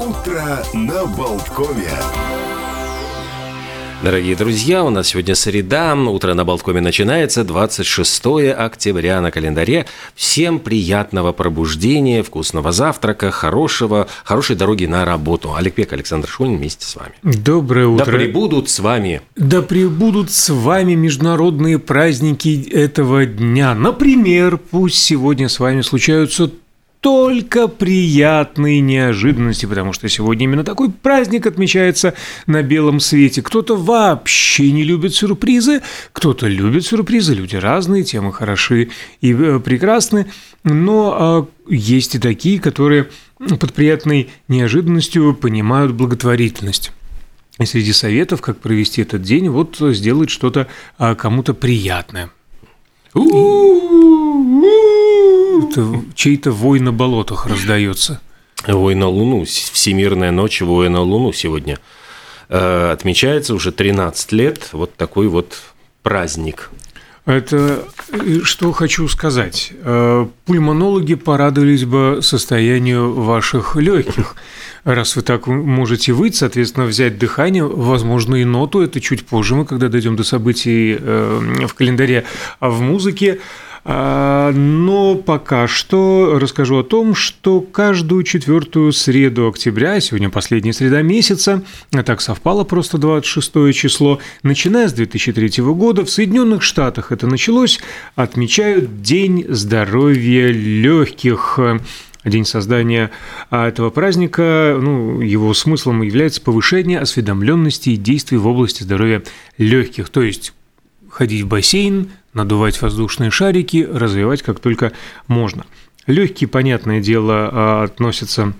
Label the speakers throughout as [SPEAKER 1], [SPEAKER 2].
[SPEAKER 1] Утро на Болткове.
[SPEAKER 2] Дорогие друзья, у нас сегодня среда, утро на Болткоме начинается, 26 октября на календаре. Всем приятного пробуждения, вкусного завтрака, хорошего, хорошей дороги на работу. Олег Пек, Александр Шунин вместе с вами.
[SPEAKER 3] Доброе утро.
[SPEAKER 2] Да прибудут с вами.
[SPEAKER 3] Да прибудут с вами международные праздники этого дня. Например, пусть сегодня с вами случаются только приятные неожиданности, потому что сегодня именно такой праздник отмечается на белом свете. Кто-то вообще не любит сюрпризы, кто-то любит сюрпризы, люди разные, темы хороши и э, прекрасны, но а, есть и такие, которые под приятной неожиданностью понимают благотворительность. И среди советов, как провести этот день, вот сделать что-то а, кому-то приятное. Это чей-то вой на болотах раздается.
[SPEAKER 2] Вой на Луну, Всемирная ночь воя на Луну сегодня э, отмечается уже 13 лет. Вот такой вот праздник.
[SPEAKER 3] Это э, что хочу сказать. Э, пульмонологи порадовались бы состоянию ваших легких. Раз вы так можете выйти, соответственно, взять дыхание, возможно, и ноту, это чуть позже мы, когда дойдем до событий в календаре, а в музыке но пока что расскажу о том, что каждую четвертую среду октября, сегодня последняя среда месяца, а так совпало просто 26 число, начиная с 2003 года в Соединенных Штатах это началось, отмечают День здоровья легких. День создания этого праздника, ну, его смыслом является повышение осведомленности и действий в области здоровья легких, то есть ходить в бассейн, надувать воздушные шарики, развивать как только можно. Легкие, понятное дело, а, относятся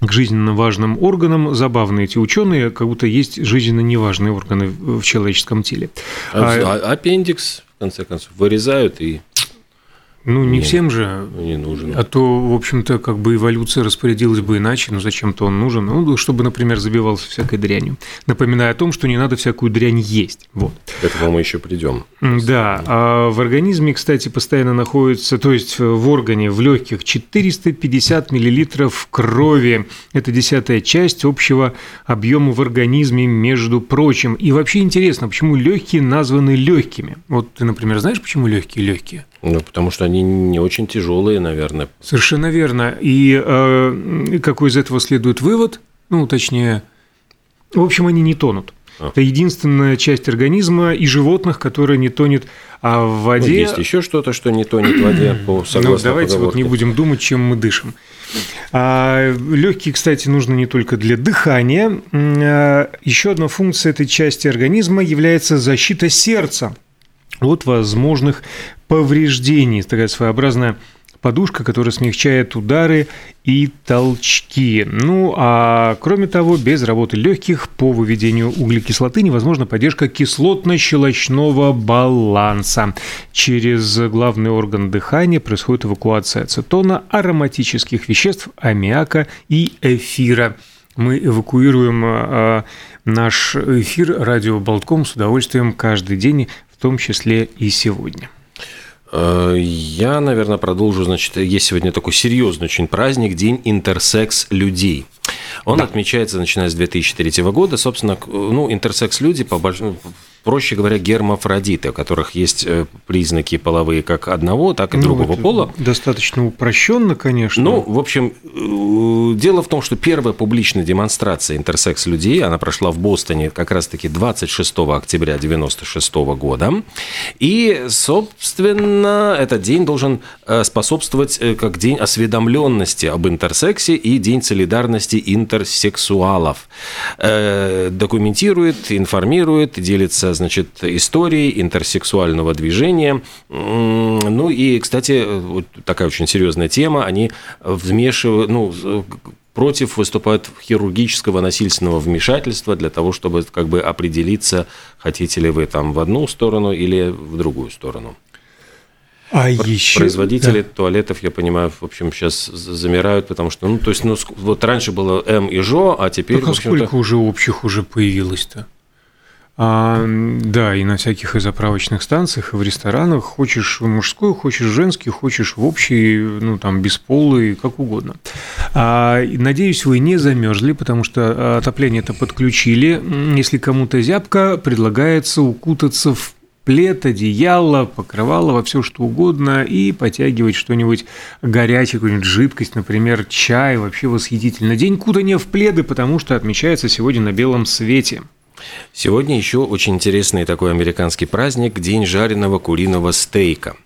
[SPEAKER 3] к жизненно важным органам. Забавные эти ученые, как будто есть жизненно неважные органы в человеческом теле.
[SPEAKER 2] А, а, аппендикс, в конце концов, вырезают и
[SPEAKER 3] ну, не, не всем же.
[SPEAKER 2] Не нужен.
[SPEAKER 3] А то, в общем-то, как бы эволюция распорядилась бы иначе, но зачем-то он нужен. Ну, чтобы, например, забивался всякой дрянью. Напоминая о том, что не надо всякую дрянь есть. Вот.
[SPEAKER 2] К этому мы еще придем.
[SPEAKER 3] Да. А в организме, кстати, постоянно находится, то есть в органе, в легких 450 миллилитров крови. Это десятая часть общего объема в организме, между прочим. И вообще интересно, почему легкие названы легкими? Вот ты, например, знаешь, почему легкие легкие?
[SPEAKER 2] Ну, потому что они не очень тяжелые, наверное.
[SPEAKER 3] Совершенно верно. И э, какой из этого следует вывод? Ну, точнее, в общем, они не тонут. А. Это единственная часть организма и животных, которая не тонет а в воде. Ну,
[SPEAKER 2] есть еще что-то, что не тонет в воде, по
[SPEAKER 3] Ну, давайте вот не будем думать, чем мы дышим. А, легкие, кстати, нужны не только для дыхания. А, еще одна функция этой части организма является защита сердца от возможных повреждений. Такая своеобразная подушка, которая смягчает удары и толчки. Ну, а кроме того, без работы легких по выведению углекислоты невозможна поддержка кислотно-щелочного баланса. Через главный орган дыхания происходит эвакуация ацетона, ароматических веществ, аммиака и эфира. Мы эвакуируем а, наш эфир радио Болтком с удовольствием каждый день, в том числе и сегодня.
[SPEAKER 2] Э, я, наверное, продолжу. Значит, есть сегодня такой серьезный очень праздник, День интерсекс людей. Он да. отмечается, начиная с 2003 года. Собственно, ну, интерсекс-люди, по большому, проще говоря, гермафродиты, у которых есть э, признаки половые как одного, так и ну, другого пола.
[SPEAKER 3] Достаточно упрощенно, конечно.
[SPEAKER 2] Ну, в общем, э, дело в том, что первая публичная демонстрация интерсекс-людей, она прошла в Бостоне как раз-таки 26 октября 1996 года. И, собственно, этот день должен э, способствовать как день осведомленности об интерсексе и день солидарности интерсексуалов. Документирует, информирует, делится значит, истории интерсексуального движения. Ну и, кстати, вот такая очень серьезная тема, они вмешивают, ну, против выступают хирургического насильственного вмешательства для того, чтобы как бы определиться, хотите ли вы там в одну сторону или в другую сторону. А еще... Производители да. туалетов, я понимаю, в общем, сейчас замирают, потому что, ну, то есть, ну, вот раньше было М и ЖО, а теперь... Так
[SPEAKER 3] а сколько уже общих уже появилось-то? А, да, и на всяких и заправочных станциях, и в ресторанах. Хочешь мужской, хочешь женский, хочешь в общий, ну, там, бесполый, как угодно. А, надеюсь, вы не замерзли, потому что отопление-то подключили. Если кому-то зябко, предлагается укутаться в плед, одеяло, покрывало, во все что угодно и потягивать что-нибудь горячее, какую-нибудь жидкость, например, чай. Вообще восхитительно. День кутания в пледы, потому что отмечается сегодня на белом свете.
[SPEAKER 2] Сегодня еще очень интересный такой американский праздник – День жареного куриного стейка.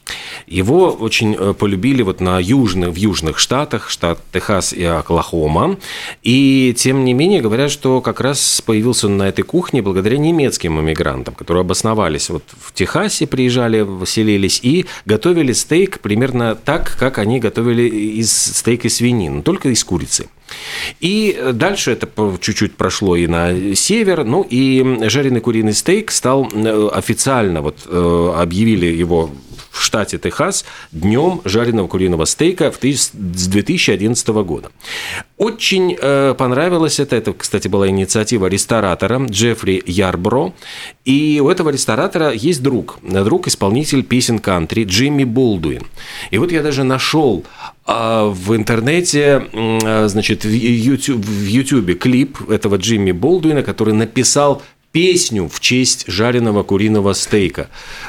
[SPEAKER 2] Его очень э, полюбили вот на южных, в южных штатах, штат Техас и Оклахома. И тем не менее говорят, что как раз появился он на этой кухне благодаря немецким иммигрантам, которые обосновались вот в Техасе, приезжали, поселились и готовили стейк примерно так, как они готовили из стейка свинины, только из курицы. И дальше это чуть-чуть прошло и на север, ну и жареный куриный стейк стал э, официально, вот э, объявили его в штате Техас днем жареного куриного стейка с 2011 года. Очень э, понравилось это. Это, кстати, была инициатива ресторатора Джеффри Ярбро. И у этого ресторатора есть друг. Друг исполнитель песен кантри Джимми Болдуин. И вот я даже нашел а в интернете, э, значит, в YouTube, в YouTube клип этого Джимми Болдуина, который написал песню в честь жареного куриного стейка.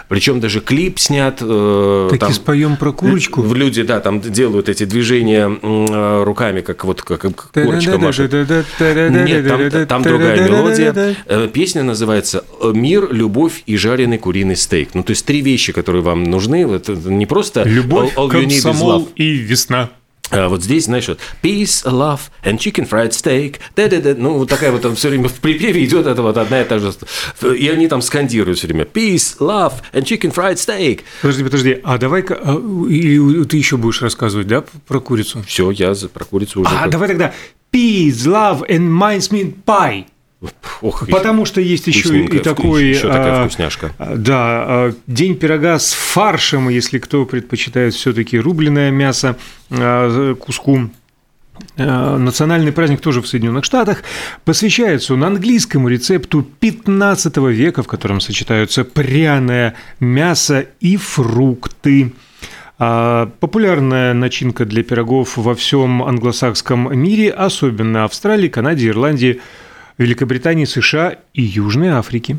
[SPEAKER 2] Причем даже клип снят.
[SPEAKER 3] Э, так там, и споем про курочку.
[SPEAKER 2] В Люди, да, там делают эти движения э, руками, как вот как курочка машет. Нет, там, там другая мелодия. Э, песня называется «Мир, любовь и жареный куриный стейк». Ну, то есть три вещи, которые вам нужны. Это не просто
[SPEAKER 3] «Любовь, комсомол и весна».
[SPEAKER 2] А вот здесь, знаешь, вот peace, love and chicken fried steak. Да -да -да. Ну, вот такая вот там все время в припеве идет это вот одна и та же. И они там скандируют все время peace, love and chicken fried steak.
[SPEAKER 3] Подожди, подожди, а давай-ка, а, или ты еще будешь рассказывать, да, про курицу?
[SPEAKER 2] Все, я про курицу уже.
[SPEAKER 3] А, давай тогда peace, love and mincemeat pie. Ох, Потому что есть еще и такой...
[SPEAKER 2] Еще такая а, вкусняшка.
[SPEAKER 3] Да, а, день пирога с фаршем, если кто предпочитает все таки рубленое мясо а, куску Национальный праздник тоже в Соединенных Штатах посвящается он английскому рецепту 15 века, в котором сочетаются пряное мясо и фрукты. Популярная начинка для пирогов во всем англосакском мире, особенно Австралии, Канаде, Ирландии – Великобритании, США и Южной Африки.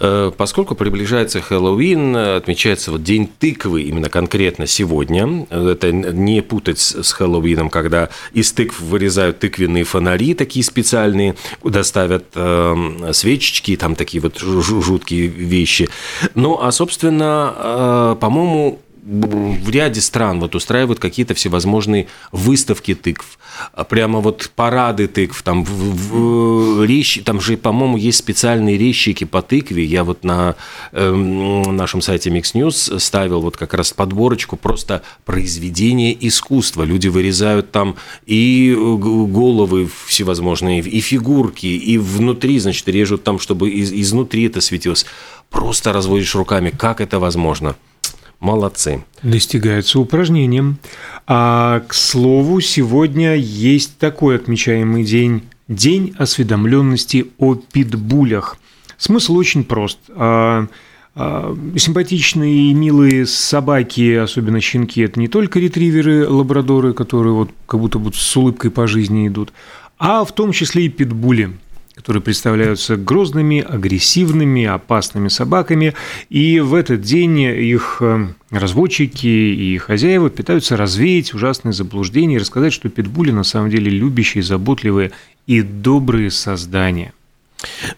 [SPEAKER 2] Э, поскольку приближается Хэллоуин, отмечается вот День тыквы именно конкретно сегодня. Это не путать с Хэллоуином, когда из тыкв вырезают тыквенные фонари такие специальные, куда ставят э, свечечки, там такие вот жуткие вещи. Ну, а, собственно, э, по-моему, в ряде стран вот устраивают какие-то всевозможные выставки тыкв, а прямо вот парады тыкв, там в, в, речи, там же, по-моему, есть специальные резчики по тыкве. Я вот на э, нашем сайте Mix News ставил вот как раз подборочку просто произведения искусства. Люди вырезают там и головы всевозможные, и фигурки, и внутри, значит, режут там, чтобы из, изнутри это светилось. Просто разводишь руками, как это возможно. Молодцы.
[SPEAKER 3] Достигается упражнением. А, к слову, сегодня есть такой отмечаемый день – День осведомленности о питбулях. Смысл очень прост. А, а, симпатичные и милые собаки, особенно щенки, это не только ретриверы, лабрадоры, которые вот как будто будто с улыбкой по жизни идут, а в том числе и питбули – которые представляются грозными, агрессивными, опасными собаками, и в этот день их э, разводчики и хозяева пытаются развеять ужасные заблуждения и рассказать, что питбули на самом деле любящие, заботливые и добрые создания.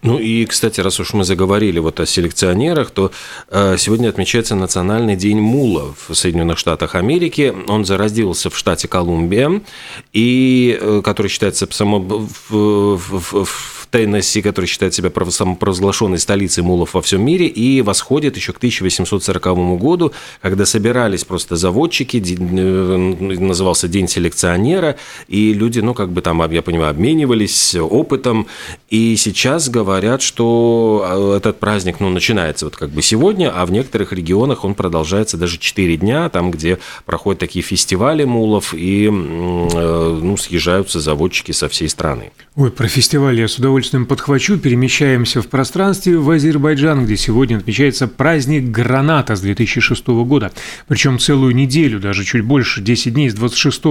[SPEAKER 2] Ну и, кстати, раз уж мы заговорили вот о селекционерах, то э, сегодня отмечается Национальный день мула в Соединенных Штатах Америки. Он зародился в штате Колумбия, и, э, который считается само, в, в, в, Теннесси, который считает себя самопровозглашенной столицей мулов во всем мире, и восходит еще к 1840 году, когда собирались просто заводчики, э, назывался День селекционера, и люди, ну, как бы там, я понимаю, обменивались опытом, и сейчас говорят, что а, этот праздник, ну, начинается вот как бы сегодня, а в некоторых регионах он продолжается даже 4 дня, там, где проходят такие фестивали мулов, и, э, ну, съезжаются заводчики со всей страны.
[SPEAKER 3] Ой, про фестивали я с удовольствием удовольствием подхвачу. Перемещаемся в пространстве в Азербайджан, где сегодня отмечается праздник граната с 2006 года. Причем целую неделю, даже чуть больше, 10 дней с 26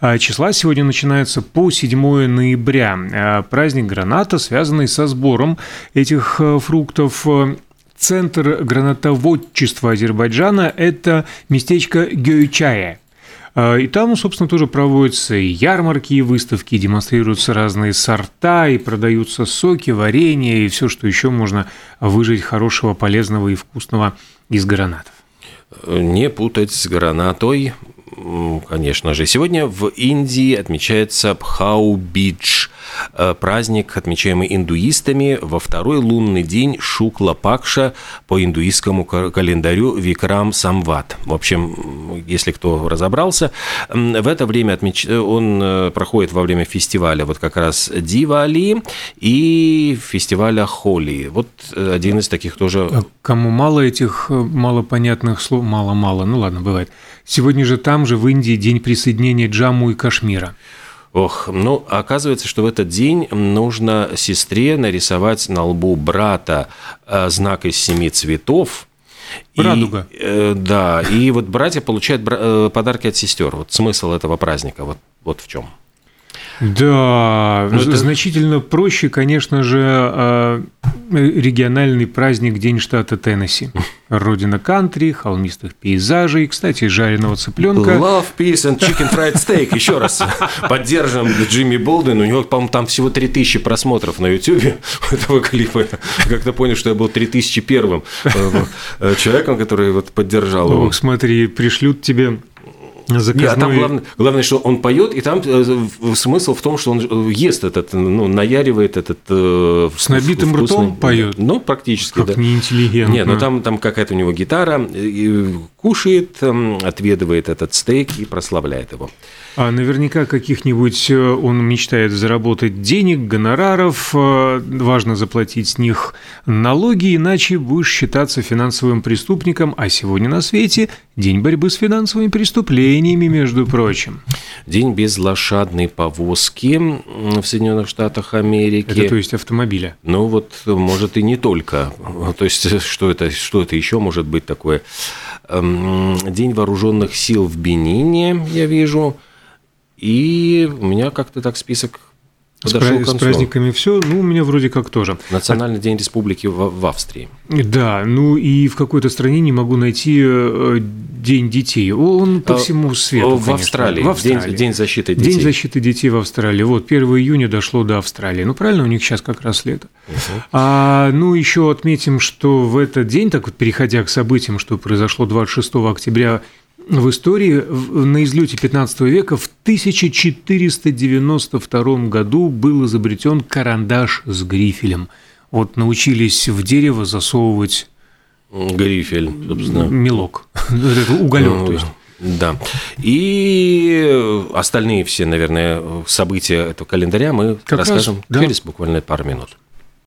[SPEAKER 3] а, числа сегодня начинается по 7 ноября. А, праздник граната, связанный со сбором этих а, фруктов Центр гранатоводчества Азербайджана – это местечко а, и там, собственно, тоже проводятся и ярмарки, и выставки, демонстрируются разные сорта, и продаются соки, варенье, и все, что еще можно выжить хорошего, полезного и вкусного из гранатов.
[SPEAKER 2] Не путать с гранатой, конечно же. Сегодня в Индии отмечается Пхау-Бидж – праздник, отмечаемый индуистами во второй лунный день Шукла Пакша по индуистскому календарю Викрам Самват. В общем, если кто разобрался, в это время отмеч... он э, проходит во время фестиваля вот как раз Дивали и фестиваля Холи. Вот э, один из таких тоже... А
[SPEAKER 3] кому мало этих малопонятных слов, мало-мало, ну ладно, бывает. Сегодня же там же в Индии день присоединения Джамму и Кашмира.
[SPEAKER 2] Ох, ну, оказывается, что в этот день нужно сестре нарисовать на лбу брата э, знак из семи цветов.
[SPEAKER 3] Радуга.
[SPEAKER 2] И, э, да, и вот братья получают э, подарки от сестер. Вот смысл этого праздника, вот, вот в чем.
[SPEAKER 3] Да, ну, это... значительно проще, конечно же, а, региональный праздник День штата Теннесси. Родина кантри, холмистых пейзажей, кстати, жареного цыпленка.
[SPEAKER 2] Love, peace and chicken fried steak. Еще раз поддержим Джимми Болден. У него, по-моему, там всего 3000 просмотров на YouTube этого клипа. Как-то понял, что я был 3001 э, человеком, который вот поддержал его.
[SPEAKER 3] Ох, смотри, пришлют тебе
[SPEAKER 2] Заказной... Нет, а там главное, главное, что он поет, и там э, смысл в том, что он э, ест этот, ну, наяривает этот... Э,
[SPEAKER 3] С набитым вкусный... ртом поет?
[SPEAKER 2] Ну, практически,
[SPEAKER 3] как
[SPEAKER 2] да.
[SPEAKER 3] неинтеллигентно.
[SPEAKER 2] Нет, ну там, там какая-то у него гитара, кушает, отведывает этот стейк и прославляет его.
[SPEAKER 3] А наверняка каких-нибудь он мечтает заработать денег, гонораров, важно заплатить с них налоги, иначе будешь считаться финансовым преступником, а сегодня на свете день борьбы с финансовыми преступлениями между прочим.
[SPEAKER 2] День без лошадной повозки в Соединенных Штатах Америки.
[SPEAKER 3] Это то есть автомобиля?
[SPEAKER 2] Ну вот, может и не только. То есть что это, что это еще может быть такое? Эм, День вооруженных сил в Бенине, я вижу. И у меня как-то так список
[SPEAKER 3] подошел с, с праздниками все, ну, у меня вроде как тоже.
[SPEAKER 2] Национальный а... день республики в, в Австрии.
[SPEAKER 3] Да, ну и в какой-то стране не могу найти э, День детей. Он по а, всему свету,
[SPEAKER 2] В Австралии. В Австралии. День, день защиты детей.
[SPEAKER 3] День защиты детей в Австралии. Вот, 1 июня дошло до Австралии. Ну, правильно, у них сейчас как раз лето. Угу. А, ну, еще отметим, что в этот день, так вот, переходя к событиям, что произошло 26 октября в истории на излете 15 века в 1492 году был изобретен карандаш с грифелем. Вот научились в дерево засовывать
[SPEAKER 2] Грифель, собственно.
[SPEAKER 3] Мелок. Уголек, то есть.
[SPEAKER 2] Да. И остальные все, наверное, события этого календаря мы как расскажем раз, да. через буквально пару минут.